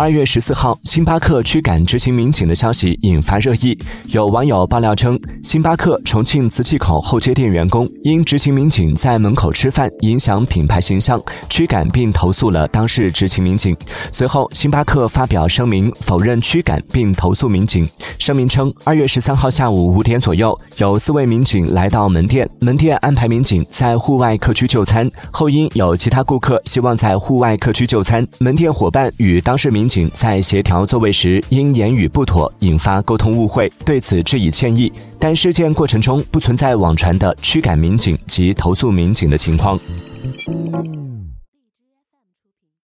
二月十四号，星巴克驱赶执勤民警的消息引发热议。有网友爆料称，星巴克重庆磁器口后街店员工因执勤民警在门口吃饭影响品牌形象，驱赶并投诉了当事执勤民警。随后，星巴克发表声明否认驱赶并投诉民警。声明称，二月十三号下午五点左右，有四位民警来到门店，门店安排民警在户外客区就餐，后因有其他顾客希望在户外客区就餐，门店伙伴与当事民警在协调座位时因言语不妥引发沟通误会，对此致以歉意。但事件过程中不存在网传的驱赶民警及投诉民警的情况。